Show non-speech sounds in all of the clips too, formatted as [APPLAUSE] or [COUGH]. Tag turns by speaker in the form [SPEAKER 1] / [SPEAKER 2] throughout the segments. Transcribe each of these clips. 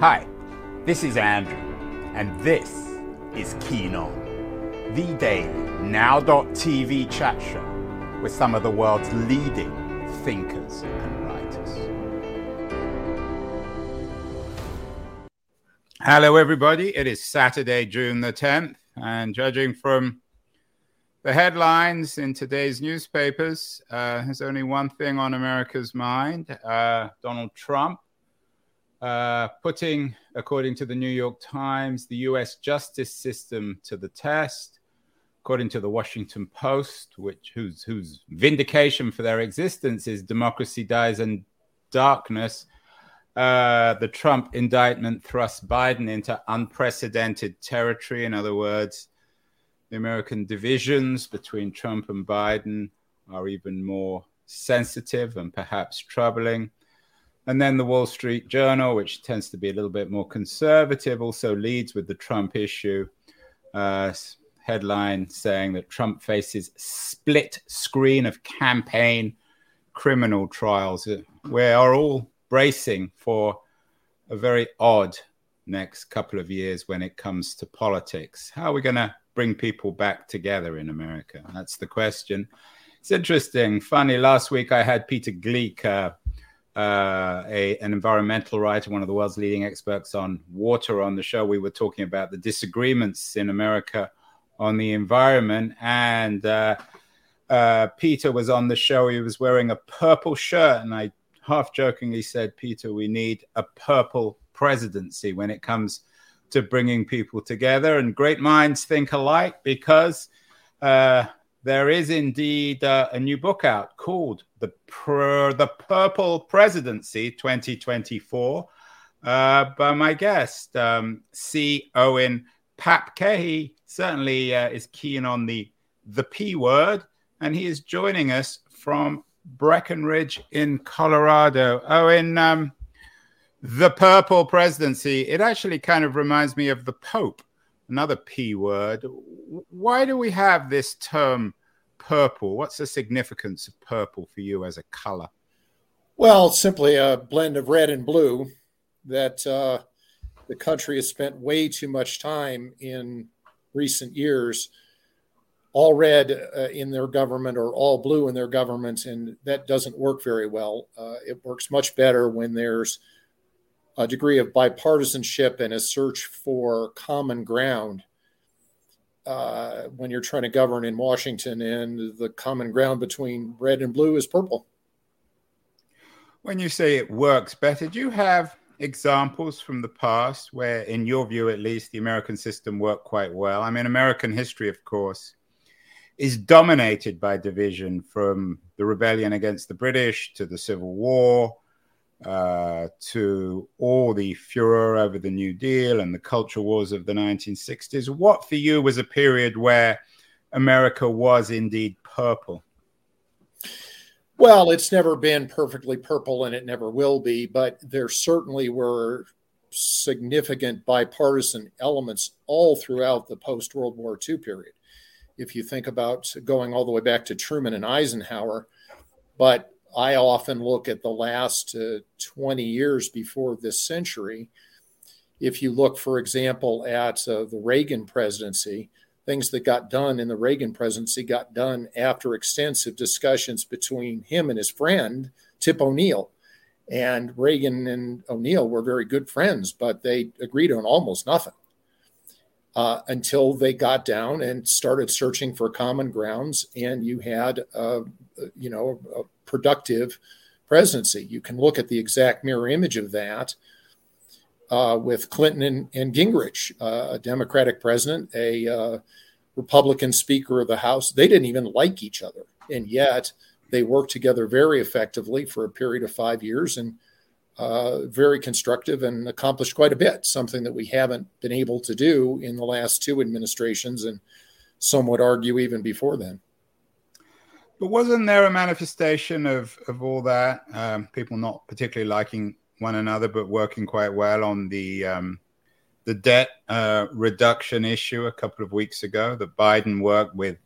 [SPEAKER 1] Hi, this is Andrew, and this is Keen On, the daily now.tv chat show with some of the world's leading thinkers and writers. Hello, everybody. It is Saturday, June the 10th, and judging from the headlines in today's newspapers, uh, there's only one thing on America's mind uh, Donald Trump uh, putting, according to the New York Times, the US justice system to the test. According to the Washington Post, which whose whose vindication for their existence is democracy dies in darkness, uh, the Trump indictment thrusts Biden into unprecedented territory. In other words, the American divisions between Trump and Biden are even more sensitive and perhaps troubling. And then the Wall Street Journal, which tends to be a little bit more conservative, also leads with the Trump issue. Uh, headline saying that Trump faces split screen of campaign criminal trials. We are all bracing for a very odd next couple of years when it comes to politics. How are we going to bring people back together in America? That's the question. It's interesting. Funny, last week I had Peter Gleick, uh, uh, a, an environmental writer, one of the world's leading experts on water, on the show. We were talking about the disagreements in America on the environment. And uh, uh, Peter was on the show. He was wearing a purple shirt. And I half jokingly said, Peter, we need a purple presidency when it comes to bringing people together. And great minds think alike because uh, there is indeed uh, a new book out called the the Purple Presidency 2024 uh, by my guest um, C. Owen Paepke. He certainly uh, is keen on the the P word, and he is joining us from Breckenridge in Colorado. Owen, um, the Purple Presidency. It actually kind of reminds me of the Pope another P word. Why do we have this term purple? What's the significance of purple for you as a color?
[SPEAKER 2] Well, simply a blend of red and blue that uh, the country has spent way too much time in recent years, all red uh, in their government or all blue in their government, and that doesn't work very well. Uh, it works much better when there's a degree of bipartisanship and a search for common ground uh, when you're trying to govern in Washington, and the common ground between red and blue is purple.
[SPEAKER 1] When you say it works better, do you have examples from the past where, in your view at least, the American system worked quite well? I mean, American history, of course, is dominated by division from the rebellion against the British to the Civil War uh, to all the furor over the New Deal and the culture wars of the 1960s. What for you was a period where America was indeed purple?
[SPEAKER 2] Well, it's never been perfectly purple and it never will be, but there certainly were significant bipartisan elements all throughout the post World War II period. If you think about going all the way back to Truman and Eisenhower, but I often look at the last uh, 20 years before this century. If you look, for example, at uh, the Reagan presidency, things that got done in the Reagan presidency got done after extensive discussions between him and his friend, Tip O'Neill. And Reagan and O'Neill were very good friends, but they agreed on almost nothing. Uh, until they got down and started searching for common grounds, and you had, uh, you know, a productive presidency. You can look at the exact mirror image of that uh, with Clinton and, and Gingrich, uh, a Democratic president, a uh, Republican Speaker of the House. They didn't even like each other, and yet they worked together very effectively for a period of five years and uh, very constructive and accomplished quite a bit. Something that we haven't been able to do in the last two administrations, and some would argue even before then.
[SPEAKER 1] But wasn't there a manifestation of, of all that? Um, people not particularly liking one another, but working quite well on the um, the debt uh, reduction issue a couple of weeks ago. That Biden worked with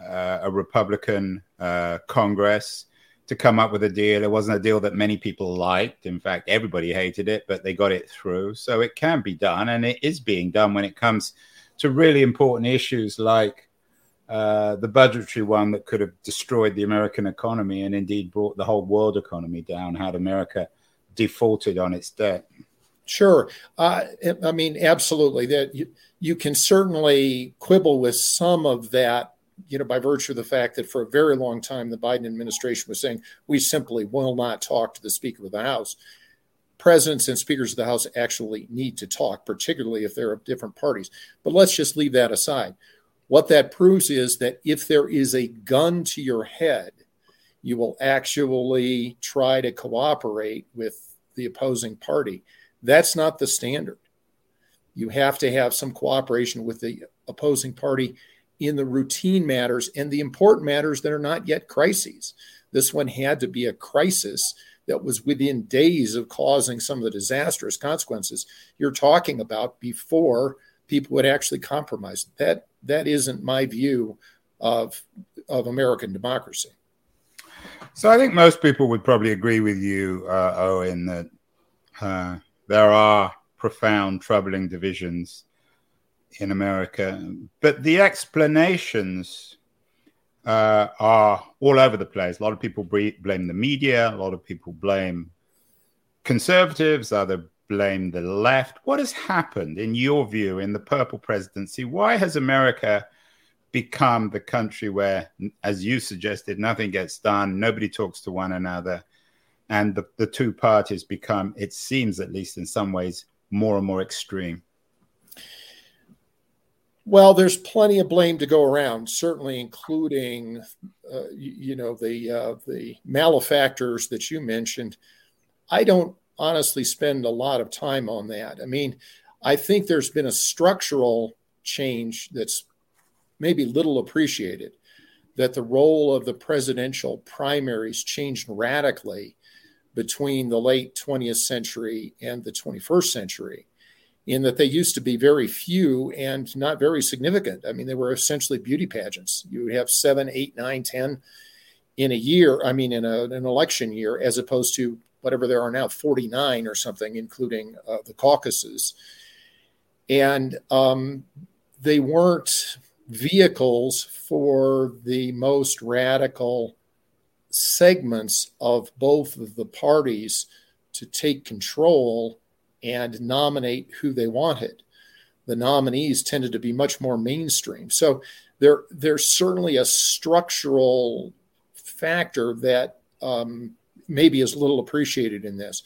[SPEAKER 1] uh, a Republican uh, Congress to come up with a deal. It wasn't a deal that many people liked. In fact, everybody hated it, but they got it through. So it can be done, and it is being done when it comes to really important issues like uh, the budgetary one that could have destroyed the American economy and indeed brought the whole world economy down, had America defaulted on its debt.
[SPEAKER 2] Sure. Uh, I mean, absolutely. That you, you can certainly quibble with some of that, you know, by virtue of the fact that for a very long time the Biden administration was saying we simply will not talk to the Speaker of the House. Presidents and speakers of the House actually need to talk, particularly if they're of different parties. But let's just leave that aside. What that proves is that if there is a gun to your head, you will actually try to cooperate with the opposing party. That's not the standard. You have to have some cooperation with the opposing party in the routine matters and the important matters that are not yet crises. This one had to be a crisis that was within days of causing some of the disastrous consequences you're talking about before people would actually compromise. That that isn't my view of of American democracy.
[SPEAKER 1] So I think most people would probably agree with you, uh, Owen, that uh, there are profound, troubling divisions in America, but the explanations uh, are all over the place. A lot of people blame the media. A lot of people blame conservatives. Other blame the left. What has happened, in your view, in the purple presidency? Why has America become the country where, as you suggested, nothing gets done, nobody talks to one another, and the, the two parties become, it seems at least in some ways, more and more extreme?
[SPEAKER 2] Well, there's plenty of blame to go around, certainly including, uh, you, you, know, the uh, the malefactors that you mentioned. I don't honestly spend a lot of time on that. I mean, I think there's been a structural change that's maybe little appreciated, that the role of the presidential primaries changed radically between the late 20th century and the 21st century in that they used to be very few and not very significant. I mean, they were essentially beauty pageants. You would have seven, eight, nine, ten in a year, I mean, in a, an election year, as opposed to whatever there are now, 49 or something, including uh, the caucuses. And um, they weren't vehicles for the most radical segments of both of the parties to take control and nominate who they wanted. The nominees tended to be much more mainstream. So there, there's certainly a structural factor that um, maybe is little appreciated in this.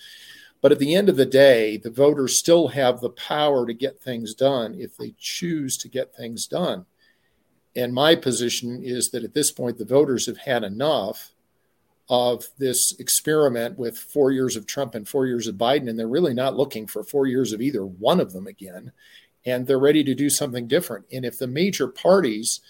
[SPEAKER 2] But at the end of the day, the voters still have the power to get things done if they choose to get things done. And my position is that at this point, the voters have had enough of this experiment with four years of Trump and four years of Biden, and they're really not looking for four years of either one of them again. And they're ready to do something different. And if the major parties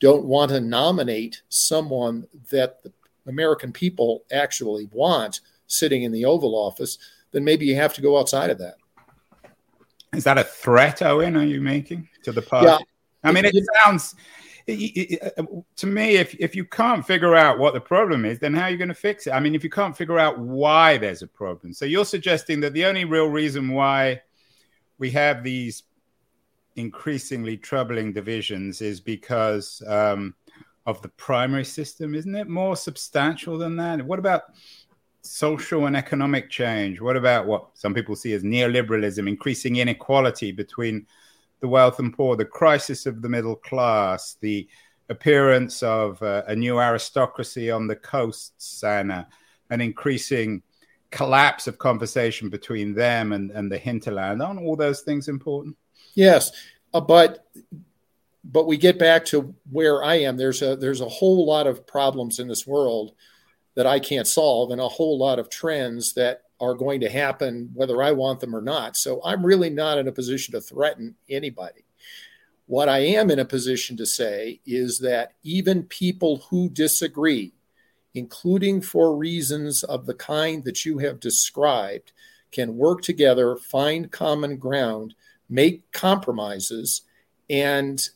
[SPEAKER 2] don't want to nominate someone that the American people actually want sitting in the Oval Office, then maybe you have to go outside of that.
[SPEAKER 1] Is that a threat, Owen? Are you making to the party? Yeah. I mean, it, it sounds to me, if if you can't figure out what the problem is, then how are you going to fix it? I mean, if you can't figure out why there's a problem, so you're suggesting that the only real reason why we have these increasingly troubling divisions is because um, of the primary system, isn't it? More substantial than that. What about social and economic change? What about what some people see as neoliberalism, increasing inequality between the wealth and poor, the crisis of the middle class, the appearance of uh, a new aristocracy on the coasts, and uh, an increasing collapse of conversation between them and, and the hinterland. Aren't all those things important?
[SPEAKER 2] Yes, uh, but but we get back to where I am. There's a there's a whole lot of problems in this world that I can't solve, and a whole lot of trends that are going to happen whether I want them or not. So I'm really not in a position to threaten anybody. What I am in a position to say is that even people who disagree, including for reasons of the kind that you have described, can work together, find common ground, make compromises, and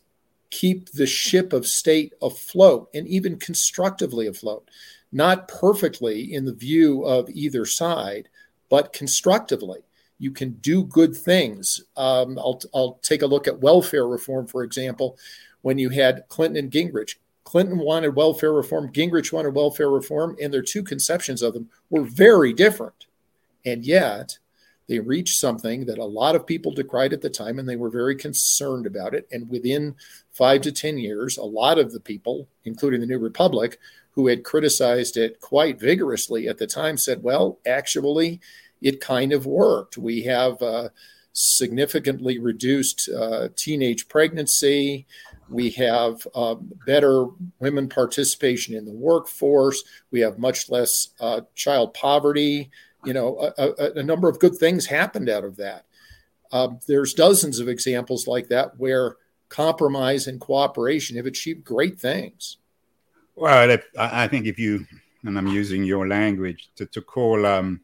[SPEAKER 2] keep the ship of state afloat and even constructively afloat. not perfectly in the view of either side, but constructively. You can do good things. Um, I'll, I'll take a look at welfare reform, for example, when you had Clinton and Gingrich. Clinton wanted welfare reform, Gingrich wanted welfare reform, and their two conceptions of them were very different. And yet, they reached something that a lot of people decried at the time, and they were very concerned about it. And within five to 10 years, a lot of the people, including the New Republic, who had criticized it quite vigorously at the time, said, well, actually, it kind of worked. We have uh, significantly reduced uh, teenage pregnancy. We have uh, better women participation in the workforce. We have much less uh, child poverty you know, a, a, a, number of good things happened out of that. Um, there's dozens of examples like that where compromise and cooperation have achieved great things.
[SPEAKER 1] Well, I think if you, and I'm using your language, to, to call um,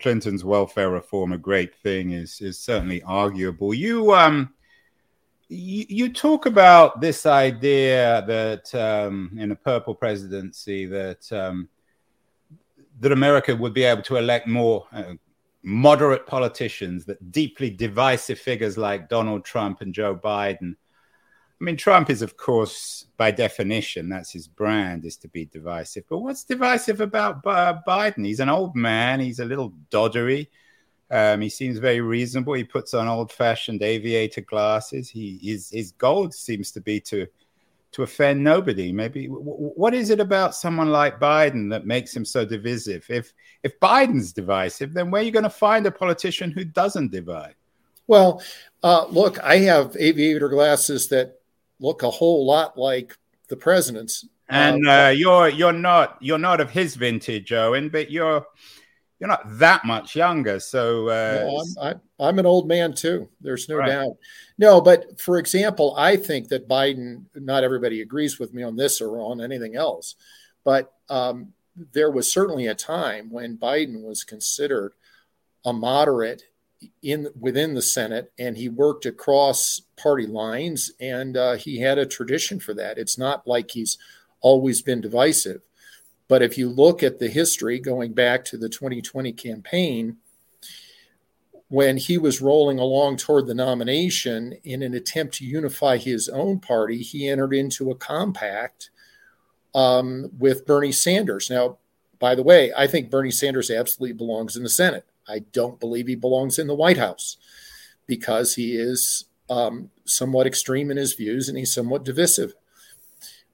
[SPEAKER 1] Clinton's welfare reform a great thing is is certainly arguable. You um, you, you talk about this idea that um, in a purple presidency that um, that America would be able to elect more uh, moderate politicians, that deeply divisive figures like Donald Trump and Joe Biden. I mean, Trump is, of course, by definition, that's his brand, is to be divisive. But what's divisive about Biden? He's an old man. He's a little doddery. Um, he seems very reasonable. He puts on old-fashioned aviator glasses. He his his goal seems to be to to offend nobody. Maybe what is it about someone like Biden that makes him so divisive? If if Biden's divisive, then where are you going to find a politician who doesn't divide?
[SPEAKER 2] Well, uh, look, I have aviator glasses that look a whole lot like the president's.
[SPEAKER 1] And uh, uh, you're you're not you're not of his vintage, Owen, but you're you're not that much younger. So uh,
[SPEAKER 2] no, I'm, I'm, an old man too. There's no right. doubt. No, but for example, I think that Biden. Not everybody agrees with me on this or on anything else, but um, there was certainly a time when Biden was considered a moderate in within the Senate, and he worked across party lines, and uh, he had a tradition for that. It's not like he's always been divisive. But if you look at the history going back to the 2020 campaign, when he was rolling along toward the nomination in an attempt to unify his own party, he entered into a compact um, with Bernie Sanders. Now, by the way, I think Bernie Sanders absolutely belongs in the Senate. I don't believe he belongs in the White House because he is um, somewhat extreme in his views and he's somewhat divisive.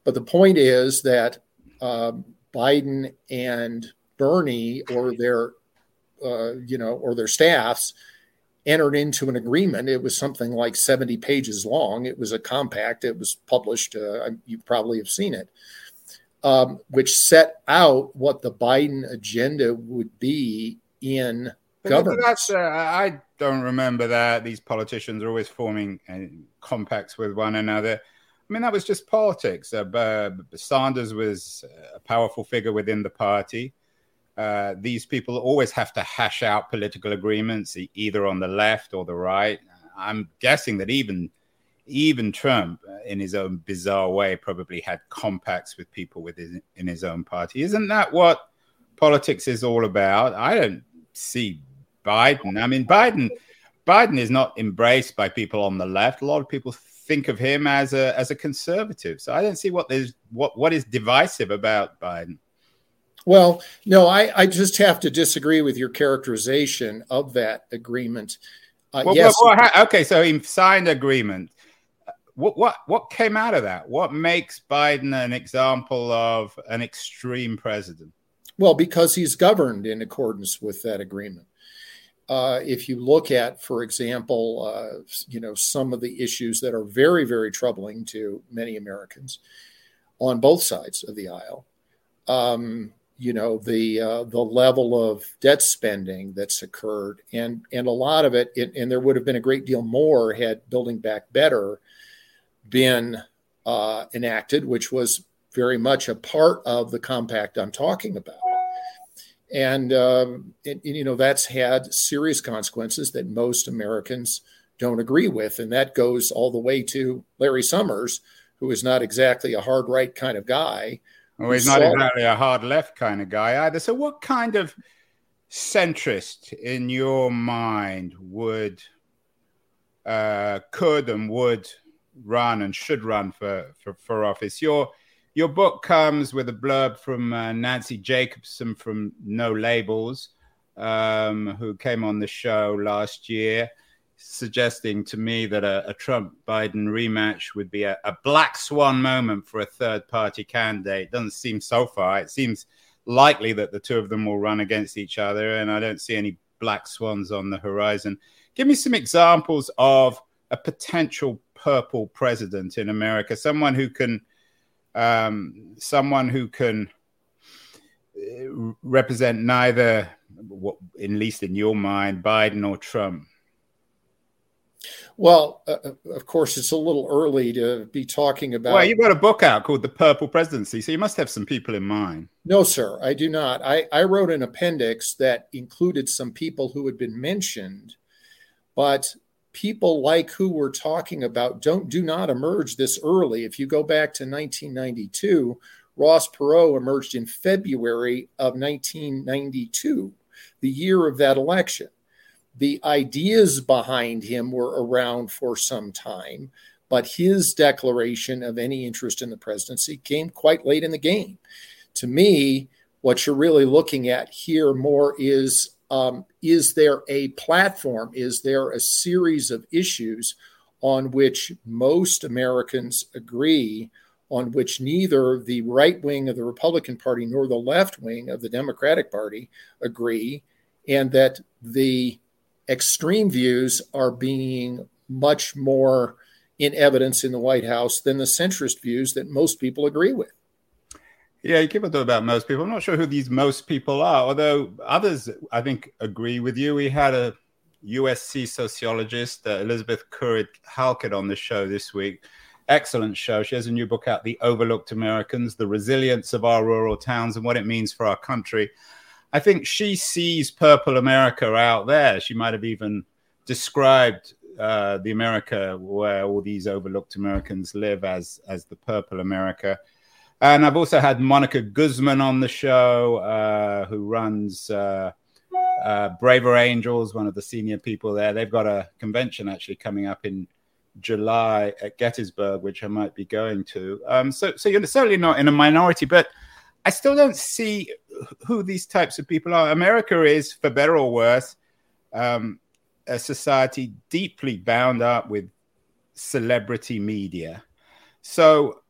[SPEAKER 2] But the point is that um, Biden and Bernie or their, uh, you know, or their staffs entered into an agreement. It was something like 70 pages long. It was a compact. It was published. Uh, you probably have seen it, um, which set out what the Biden agenda would be in government.
[SPEAKER 1] Uh, I don't remember that. These politicians are always forming uh, compacts with one another. I mean, that was just politics. Uh, Sanders was a powerful figure within the party. Uh, these people always have to hash out political agreements, either on the left or the right. I'm guessing that even even Trump, uh, in his own bizarre way, probably had compacts with people within in his own party. Isn't that what politics is all about? I don't see Biden. I mean, Biden Biden is not embraced by people on the left. A lot of people think of him as a as a conservative. So I don't see what there's what what is divisive about Biden.
[SPEAKER 2] Well, no, I, I just have to disagree with your characterization of that agreement.
[SPEAKER 1] Uh, well, yes. Well, well, okay, so he signed agreement. What what what came out of that? What makes Biden an example of an extreme president?
[SPEAKER 2] Well, because he's governed in accordance with that agreement uh, if you look at, for example, uh, you know some of the issues that are very, very troubling to many Americans on both sides of the aisle, um, you know the uh, the level of debt spending that's occurred, and and a lot of it, it, and there would have been a great deal more had Building Back Better been uh, enacted, which was very much a part of the compact I'm talking about and, um, and, and, you know that's had serious consequences that most Americans don't agree with, and that goes all the way to Larry Summers, who is not exactly a hard right kind of guy,
[SPEAKER 1] Well, he's not exactly a hard left kind of guy either. So, what kind of centrist in your mind would, uh, could, and would run and should run for, for, for office? Your your book comes with a blurb from uh, Nancy Jacobson from No Labels, um, who came on the show last year suggesting to me that a, a Trump Biden rematch would be a, a, black swan moment for a third party candidate. Doesn't seem so far. It seems likely that the two of them will run against each other, and I don't see any black swans on the horizon. Give me some examples of a potential purple president in America, someone who can, um, someone who can uh, represent neither, at least in your mind, Biden or Trump.
[SPEAKER 2] Well, uh, uh, of course, it's a little early to be talking about.
[SPEAKER 1] Well, you've got a book out called The Purple Presidency, so you must have some people in mind.
[SPEAKER 2] No, sir, I do not. I, I wrote an appendix that included some people who had been mentioned, but people like who we're talking about don't do not emerge this early. If you go back to 1992, Ross Perot emerged in February of 1992, the year of that election the ideas behind him were around for some time, but his declaration of any interest in the presidency came quite late in the game. To me, what you're really looking at here more is um, is there a platform? Is there a series of issues on which most Americans agree, on which neither the right wing of the Republican Party nor the left wing of the Democratic Party agree, and that the extreme views are being much more in evidence in the White House than the centrist views that most people agree with.
[SPEAKER 1] Yeah, you keep it about most people. I'm not sure who these most people are, although others, I think, agree with you. We had a USC sociologist, uh, Elizabeth Currid Halkett, on the show this week. Excellent show. She has a new book out, The Overlooked Americans The Resilience of Our Rural Towns and What It Means for Our Country. I think she sees purple America out there. She might have even described uh, the America where all these overlooked Americans live as as the purple America. And I've also had Monica Guzman on the show, uh, who runs uh, uh Braver Angels, one of the senior people there. They've got a convention actually coming up in July at Gettysburg, which I might be going to. Um, so, so you're certainly not in a minority, but I still don't see who these types of people are. America is, for better or worse, um, a society deeply bound up with celebrity media. So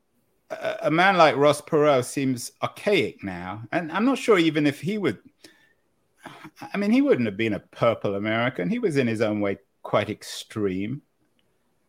[SPEAKER 1] a, a man like Ross Perot seems archaic now. And I'm not sure even if he would, I mean, he wouldn't have been a purple American. He was in his own way quite extreme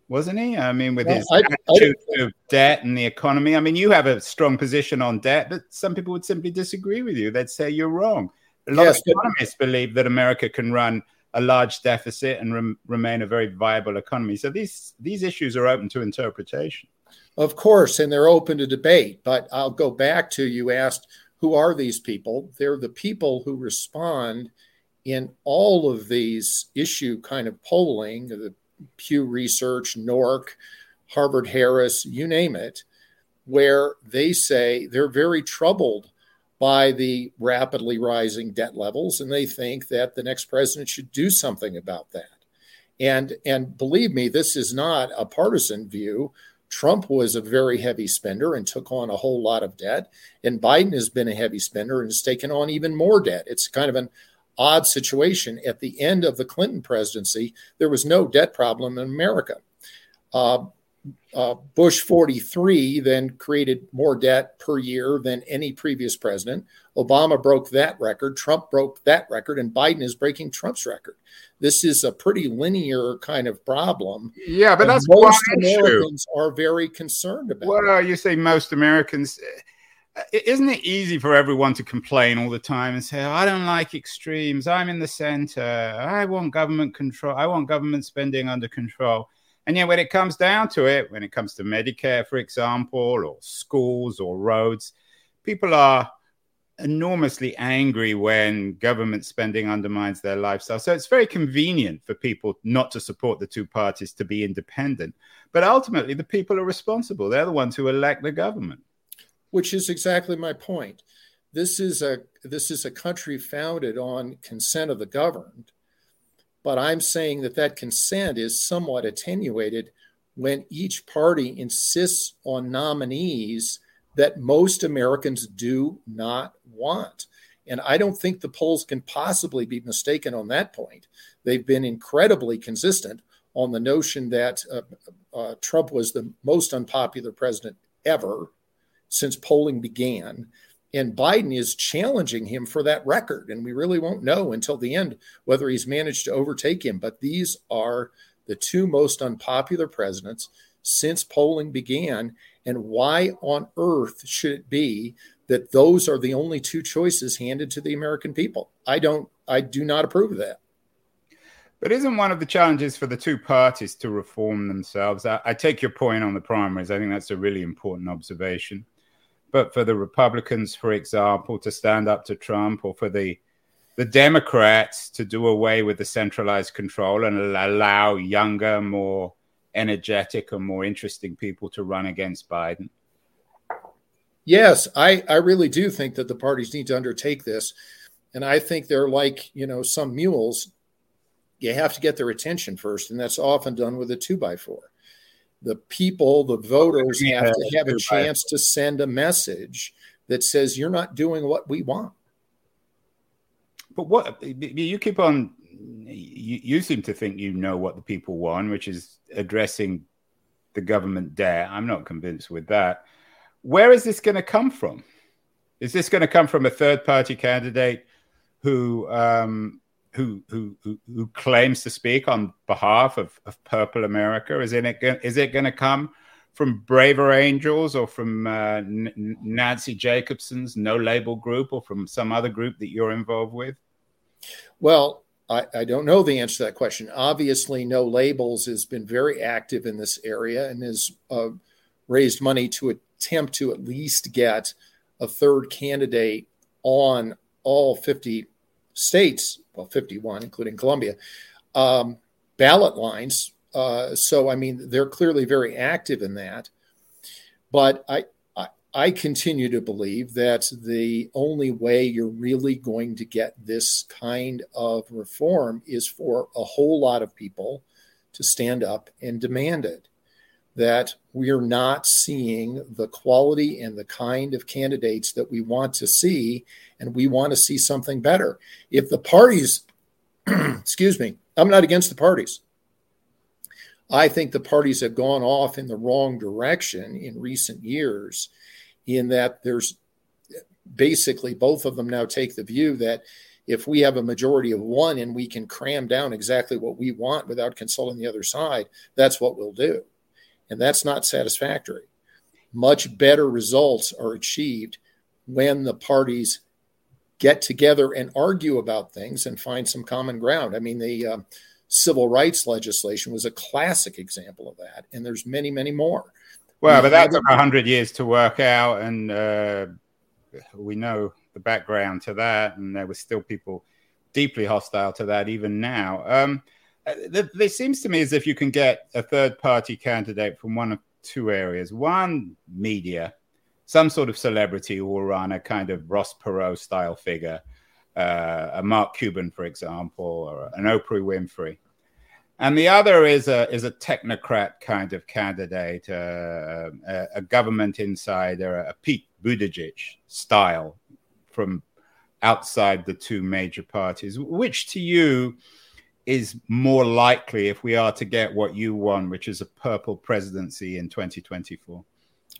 [SPEAKER 1] wasn't he? I mean, with well, his I, attitude I, of debt and the economy. I mean, you have a strong position on debt, but some people would simply disagree with you. They'd say you're wrong. A lot yes, of economists but, believe that America can run a large deficit and rem- remain a very viable economy. So these these issues are open to interpretation.
[SPEAKER 2] Of course, and they're open to debate. But I'll go back to you asked who are these people? They're the people who respond in all of these issue kind of polling, the Pew Research, NORC, Harvard Harris, you name it, where they say they're very troubled by the rapidly rising debt levels and they think that the next president should do something about that. And and believe me, this is not a partisan view. Trump was a very heavy spender and took on a whole lot of debt, and Biden has been a heavy spender and has taken on even more debt. It's kind of an odd situation. At the end of the Clinton presidency, there was no debt problem in America. Uh, uh, Bush 43 then created more debt per year than any previous president. Obama broke that record. Trump broke that record, and Biden is breaking Trump's record. This is a pretty linear kind of problem.
[SPEAKER 1] Yeah, but that's
[SPEAKER 2] most Americans issue. are very concerned about.
[SPEAKER 1] Well, it. you say most Americans isn't it easy for everyone to complain all the time and say, I don't like extremes. I'm in the center. I want government control. I want government spending under control. And yet, when it comes down to it, when it comes to Medicare, for example, or schools or roads, people are enormously angry when government spending undermines their lifestyle. So it's very convenient for people not to support the two parties to be independent. But ultimately, the people are responsible. They're the ones who elect the government.
[SPEAKER 2] which is exactly my point. This is a this is a country founded on consent of the governed, but I'm saying that that consent is somewhat attenuated when each party insists on nominees that most Americans do not want. And I don't think the polls can possibly be mistaken on that point. They've been incredibly consistent on the notion that uh, uh, Trump was the most unpopular president ever since polling began. And Biden is challenging him for that record. And we really won't know until the end whether he's managed to overtake him. But these are the two most unpopular presidents since polling began. And why on earth should it be that those are the only two choices handed to the American people? I don't, I do not approve of that.
[SPEAKER 1] But isn't one of the challenges for the two parties to reform themselves? I, I, take your point on the primaries. I think that's a really important observation. But for the Republicans, for example, to stand up to Trump, or for the the Democrats to do away with the centralized control and allow younger, more energetic, and more interesting people to run against Biden?
[SPEAKER 2] Yes, I, I really do think that the parties need to undertake this. And I think they're like, you know, some mules you have to get their attention first, and that's often done with a two by four. The people, the voters, have to have a chance to send a message that says you're not doing what we want.
[SPEAKER 1] But what you keep on, you, you seem to think you know what the people want, which is addressing the government debt. I'm not convinced with that. Where is this going to come from? Is this going to come from a third party candidate who um, who, who who claims to speak on behalf of, of Purple America? Is it is it going to come from Braver Angels or from uh, N- Nancy Jacobson's No Label group or from some other group that you're involved with?
[SPEAKER 2] Well, I, I, don't know the answer to that question. Obviously, No Labels has been very active in this area and has uh, raised money to attempt to at least get a third candidate on all 50 states, well, 51, including Columbia, um, ballot lines. Uh, so, I mean, they're clearly very active in that. But I, I, I continue to believe that the only way you're really going to get this kind of reform is for a whole lot of people to stand up and demand it that we are not seeing the quality and the kind of candidates that we want to see, and we want to see something better. If the parties, [CLEARS THROAT] excuse me, I'm not against the parties. I think the parties have gone off in the wrong direction in recent years, in that there's basically both of them now take the view that if we have a majority of one and we can cram down exactly what we want without consulting the other side, that's what we'll do and that's not satisfactory. Much better results are achieved when the parties get together and argue about things and find some common ground. I mean, the uh, civil rights legislation was a classic example of that, and there's many, many more.
[SPEAKER 1] Well, but that took hundred years to work out, and uh, we know the background to that, and there were still people deeply hostile to that even now. Um, it seems to me as if you can get a third party candidate from one of two areas. One, media, some sort of celebrity who will run a kind of Ross Perot style figure, uh, a Mark Cuban, for example, or an Oprah Winfrey. And the other is a is a technocrat kind of candidate, uh, a, a, government insider, a Pete Buttigieg style from outside the two major parties. Which to you is more likely if we are to get what you want, which is a purple presidency in 2024?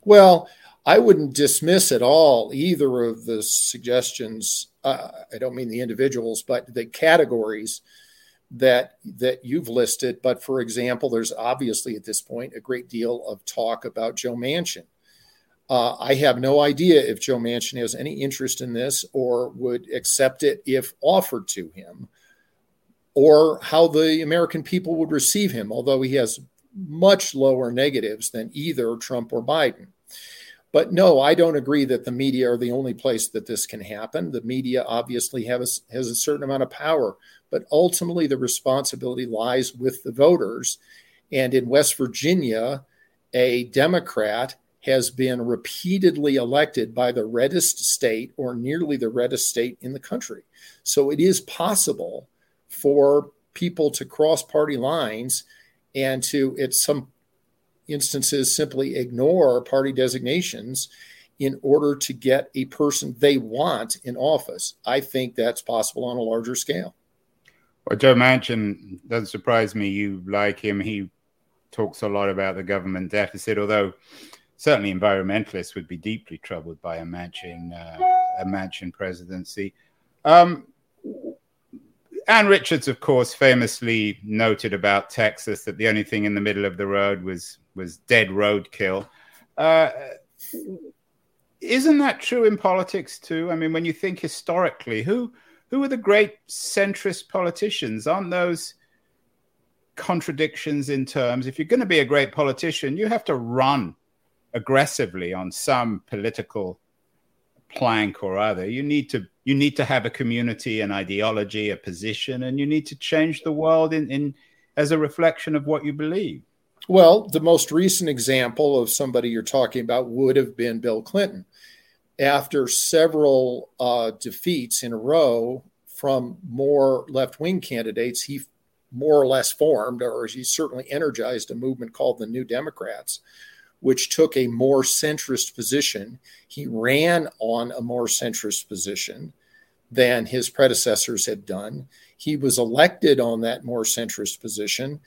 [SPEAKER 2] Well, I wouldn't dismiss at all either of the suggestions. Uh, I don't mean the individuals, but the categories that that you've listed. But for example, there's obviously at this point a great deal of talk about Joe Manchin. Uh, I have no idea if Joe Manchin has any interest in this or would accept it if offered to him or how the American people would receive him, although he has much lower negatives than either Trump or Biden. But no, I don't agree that the media are the only place that this can happen. The media obviously has, has a certain amount of power, but ultimately the responsibility lies with the voters. And in West Virginia, a Democrat has been repeatedly elected by the reddest state or nearly the reddest state in the country. So it is possible for people to cross party lines and to, at some instances, simply ignore party designations in order to get a person they want in office. I think that's possible on a larger scale.
[SPEAKER 1] Well, Joe Manchin doesn't surprise me. You like him. He talks a lot about the government deficit, although certainly environmentalists would be deeply troubled by a Manchin uh, a Manchin presidency. Um, Ann Richards, of course, famously noted about Texas that the only thing in the middle of the road was was dead roadkill. Uh, isn't that true in politics too? I mean, when you think historically, who who are the great centrist politicians? Aren't those contradictions in terms? If you're going to be a great politician, you have to run aggressively on some political plank or other. You need to you need to have a community, an ideology, a position, and you need to change the world in, in as a reflection of what you believe.
[SPEAKER 2] Well, the most recent example of somebody you're talking about would have been Bill Clinton. After several uh, defeats in a row from more left wing candidates, he more or less formed, or he certainly energized a movement called the New Democrats, which took a more centrist position. He ran on a more centrist position than his predecessors had done. He was elected on that more centrist position.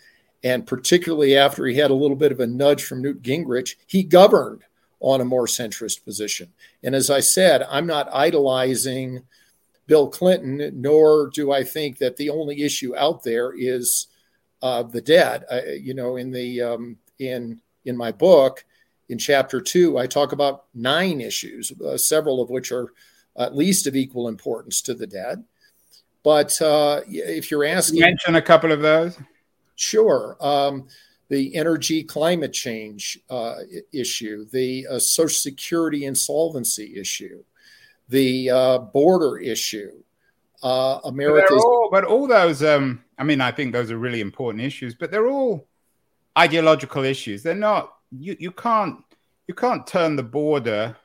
[SPEAKER 2] And particularly after he had a little bit of a nudge from Newt Gingrich, he governed on a more centrist position. And as I said, I'm not idolizing Bill Clinton, nor do I think that the only issue out there is uh, the debt. I, you know, in the um, in in my book, in chapter two, I talk about nine issues, uh, several of which are at least of equal importance to the dead. But uh, if you're asking,
[SPEAKER 1] mention a couple of those.
[SPEAKER 2] Sure. Um, the energy climate change uh, issue, the uh, Social Security insolvency issue, the uh, border issue, uh,
[SPEAKER 1] all, but all those, um, I mean, I think those are really important issues, but they're all ideological issues. They're not you you can't you can't turn the border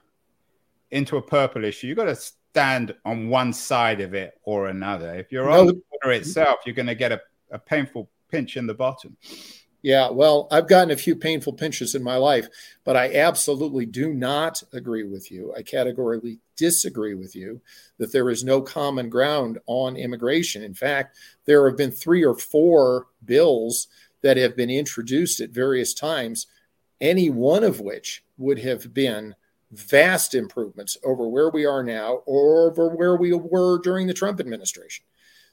[SPEAKER 1] into a purple issue. You've got to stand on one side of it or another. If you're no. on the border itself, you're going to get a, a painful pinch in the bottom.
[SPEAKER 2] Yeah, well, I've gotten a few painful pinches in my life, but I absolutely do not agree with you. I categorically disagree with you that there is no common ground on immigration. In fact, there have been three or four bills that have been introduced at various times any one of which would have been vast improvements over where we are now or over where we were during the Trump administration.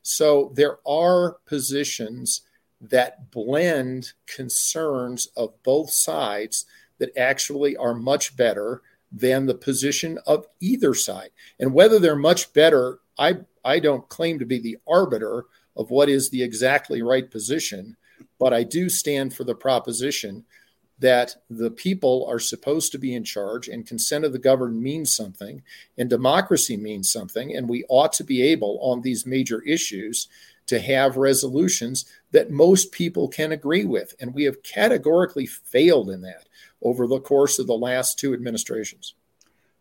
[SPEAKER 2] So there are positions that blend concerns of both sides that actually are much better than the position of either side. And whether they're much better, I, I don't claim to be the arbiter of what is the exactly right position, but I do stand for the proposition that the people are supposed to be in charge and consent of the governed means something and democracy means something. And we ought to be able on these major issues to have resolutions that most people can agree with. And we have categorically failed in that over the course of the last two administrations.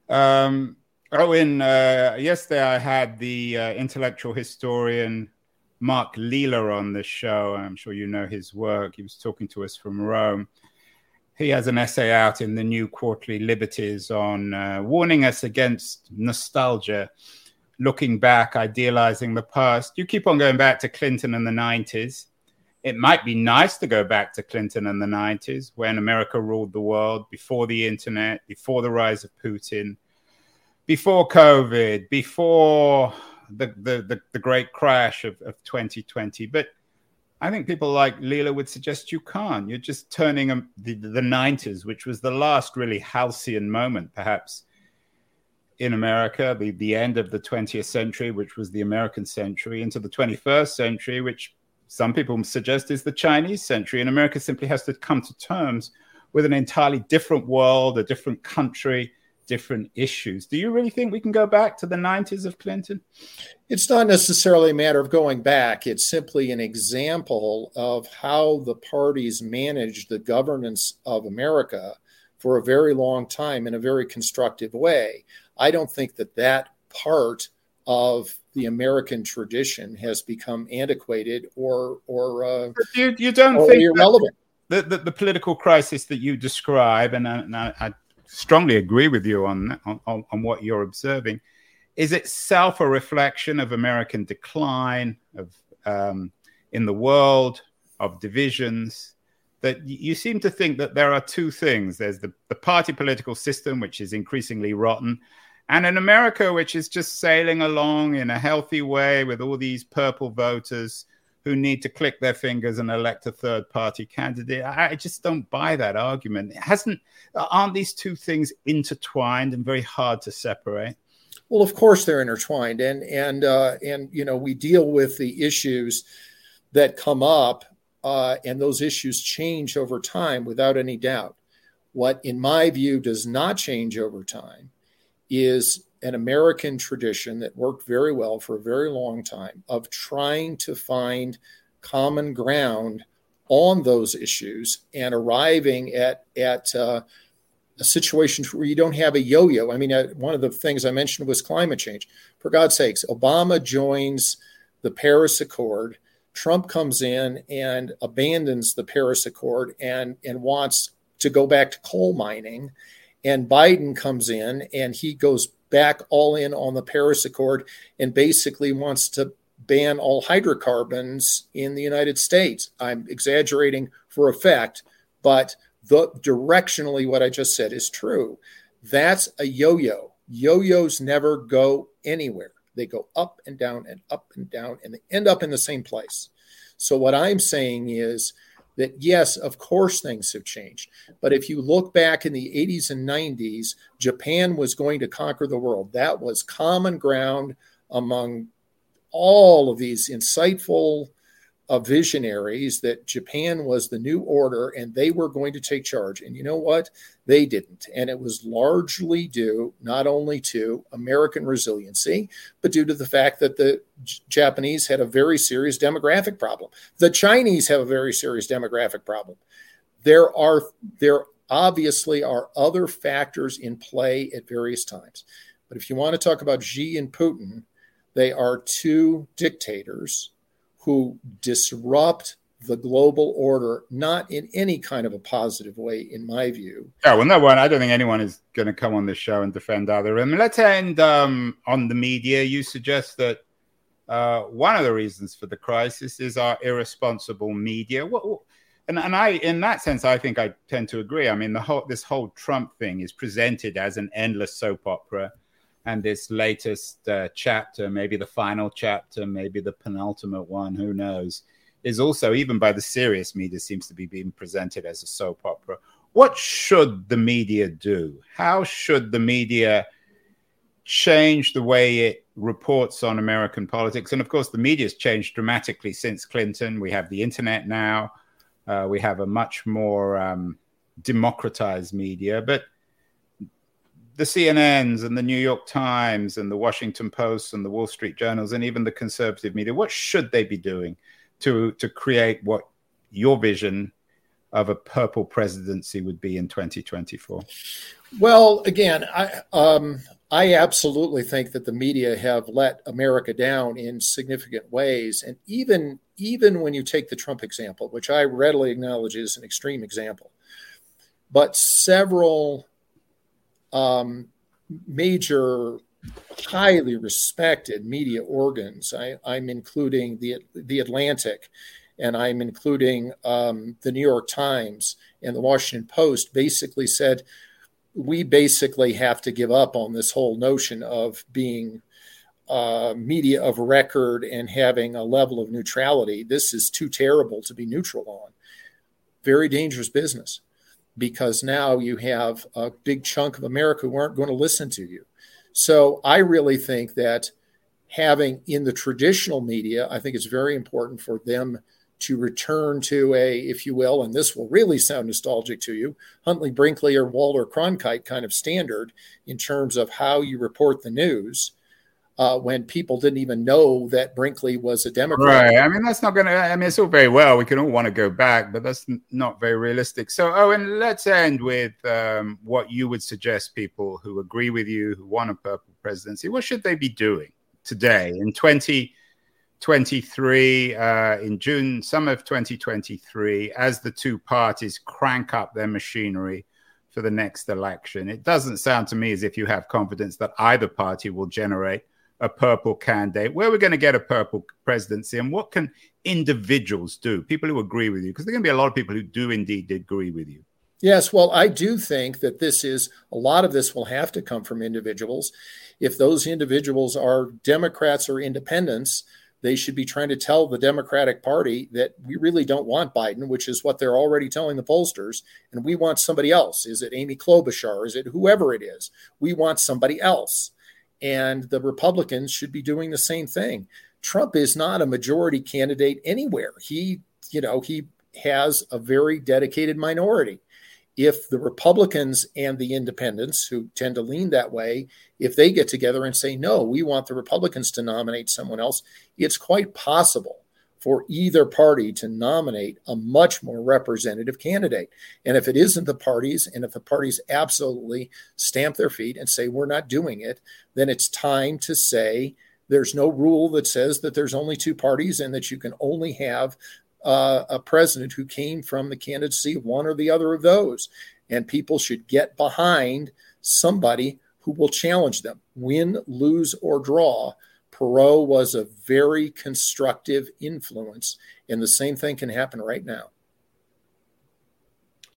[SPEAKER 1] Um, Owen, uh, yesterday I had the uh, intellectual historian Mark Lilla on the show. I'm sure you know his work. He was talking to us from Rome he has an essay out in the new quarterly Liberties on uh, warning us against nostalgia, looking back, idealizing the past. You keep on going back to Clinton in the 90s. It might be nice to go back to Clinton in the 90s when America ruled the world before the internet, before the rise of Putin, before COVID, before the, the, the, the great crash of, of 2020. But I think people like Lilla would suggest you can't. You're just turning the, the 90s, which was the last really halcyon moment, perhaps, in America, the, the end of the 20th century, which was the American century, into the 21st century, which some people suggest is the Chinese century. And America simply has to come to terms with an entirely different world, a different country, different issues. Do you really think we can go back to the 90s of Clinton?
[SPEAKER 2] It's not necessarily a matter of going back. It's simply an example of how the parties managed the governance of America for a very long time in a very constructive way. I don't think that that part of the American tradition has become antiquated or or uh,
[SPEAKER 1] you, you don't think irrelevant. The, the, the, political crisis that you describe, and I, and I strongly agree with you on, on on what you're observing, is itself a reflection of American decline of um, in the world of divisions. That you seem to think that there are two things: there's the, the party political system, which is increasingly rotten, and in America, which is just sailing along in a healthy way with all these purple voters who need to click their fingers and elect a third party candidate. I just don't buy that argument. It hasn't aren't these two things intertwined and very hard to separate?
[SPEAKER 2] Well, of course they're intertwined, and and uh, and you know we deal with the issues that come up, uh, and those issues change over time without any doubt. What, in my view, does not change over time is an American tradition that worked very well for a very long time of trying to find common ground on those issues and arriving at at uh, a situation where you don't have a yo-yo. I mean, uh, one of the things I mentioned was climate change. For God's sakes, Obama joins the Paris Accord. Trump comes in and abandons the Paris Accord and and wants to go back to coal mining and Biden comes in and he goes back all in on the Paris Accord and basically wants to ban all hydrocarbons in the United States. I'm exaggerating for effect, but the directionally what I just said is true. That's a yo-yo. Yo-yos never go anywhere. They go up and down and up and down and they end up in the same place. So what I'm saying is that yes, of course things have changed. But if you look back in the 80s and 90s, Japan was going to conquer the world. That was common ground among all of these insightful of visionaries that Japan was the new order and they were going to take charge. And you know what? They didn't. And it was largely due not only to American resiliency, but due to the fact that the Japanese had a very serious demographic problem. The Chinese have a very serious demographic problem. There are there obviously are other factors in play at various times. But if you want to talk about Xi and Putin, they are two dictators who disrupt the global order, not in any kind of a positive way, in my view.
[SPEAKER 1] Yeah, well, no one. I don't think anyone is going to come on this show and defend either them. Let's end um, on the media. You suggest that uh, one of the reasons for the crisis is our irresponsible media. What, and, and I, in that sense, I think I tend to agree. I mean, the whole this whole Trump thing is presented as an endless soap opera and this latest uh, chapter, maybe the final chapter, maybe the penultimate one, who knows, is also, even by the serious media, seems to be being presented as a soap opera. What should the media do? How should the media change the way it reports on American politics? And of course, the media has changed dramatically since Clinton. We have the internet now, uh, we have a much more um, democratized media, but the CNNs and the New York Times and the Washington Post and the Wall Street Journals and even the conservative media, what should they be doing to to create what your vision of a purple presidency would be in 2024?
[SPEAKER 2] Well, again, I um, I absolutely think that the media have let America down in significant ways, and even even when you take the Trump example, which I readily acknowledge is an extreme example, but several um, major, highly respected media organs. I, am including the the Atlantic, and I'm including um, the New York Times and the Washington Post. Basically said we basically have to give up on this whole notion of being uh, media of record and having a level of neutrality. This is too terrible to be neutral on. Very dangerous business because now you have a big chunk of America who aren't going to listen to you. So I really think that having in the traditional media, I think it's very important for them to return to a, if you will, and this will really sound nostalgic to you, Huntley Brinkley or Walter Cronkite kind of standard in terms of how you report the news. Uh, when people didn't even know that Brinkley was a Democrat.
[SPEAKER 1] Right. I mean, that's not going to, I mean, it's all very well. We can all want to go back, but that's not very realistic. So, Owen, let's end with um, what you would suggest people who agree with you, who want a purple presidency. What should they be doing today in 2023, uh, in June, summer of 2023, as the two parties crank up their machinery? For the next election, it doesn't sound to me as if you have confidence that either party will generate a purple candidate, where we're going to get a purple presidency, and what can individuals do? People who agree with you, because there are going to be a lot of people who do indeed agree with you.
[SPEAKER 2] Yes, well, I do think that this is a lot of this will have to come from individuals. If those individuals are Democrats or independents, they should be trying to tell the Democratic Party that we really don't want Biden, which is what they're already telling the pollsters, and we want somebody else. Is it Amy Klobuchar? Is it whoever it is? We want somebody else and the Republicans should be doing the same thing. Trump is not a majority candidate anywhere. He, you know, he has a very dedicated minority. If the Republicans and the independents, who tend to lean that way, if they get together and say, no, we want the Republicans to nominate someone else, it's quite possible for either party to nominate a much more representative candidate. And if it isn't the parties, and if the parties absolutely stamp their feet and say, we're not doing it, then it's time to say, there's no rule that says that there's only two parties and that you can only have uh, a president who came from the candidacy of one or the other of those. And people should get behind somebody who will challenge them, win, lose, or draw Perot was a very constructive influence, and the same thing can happen right now.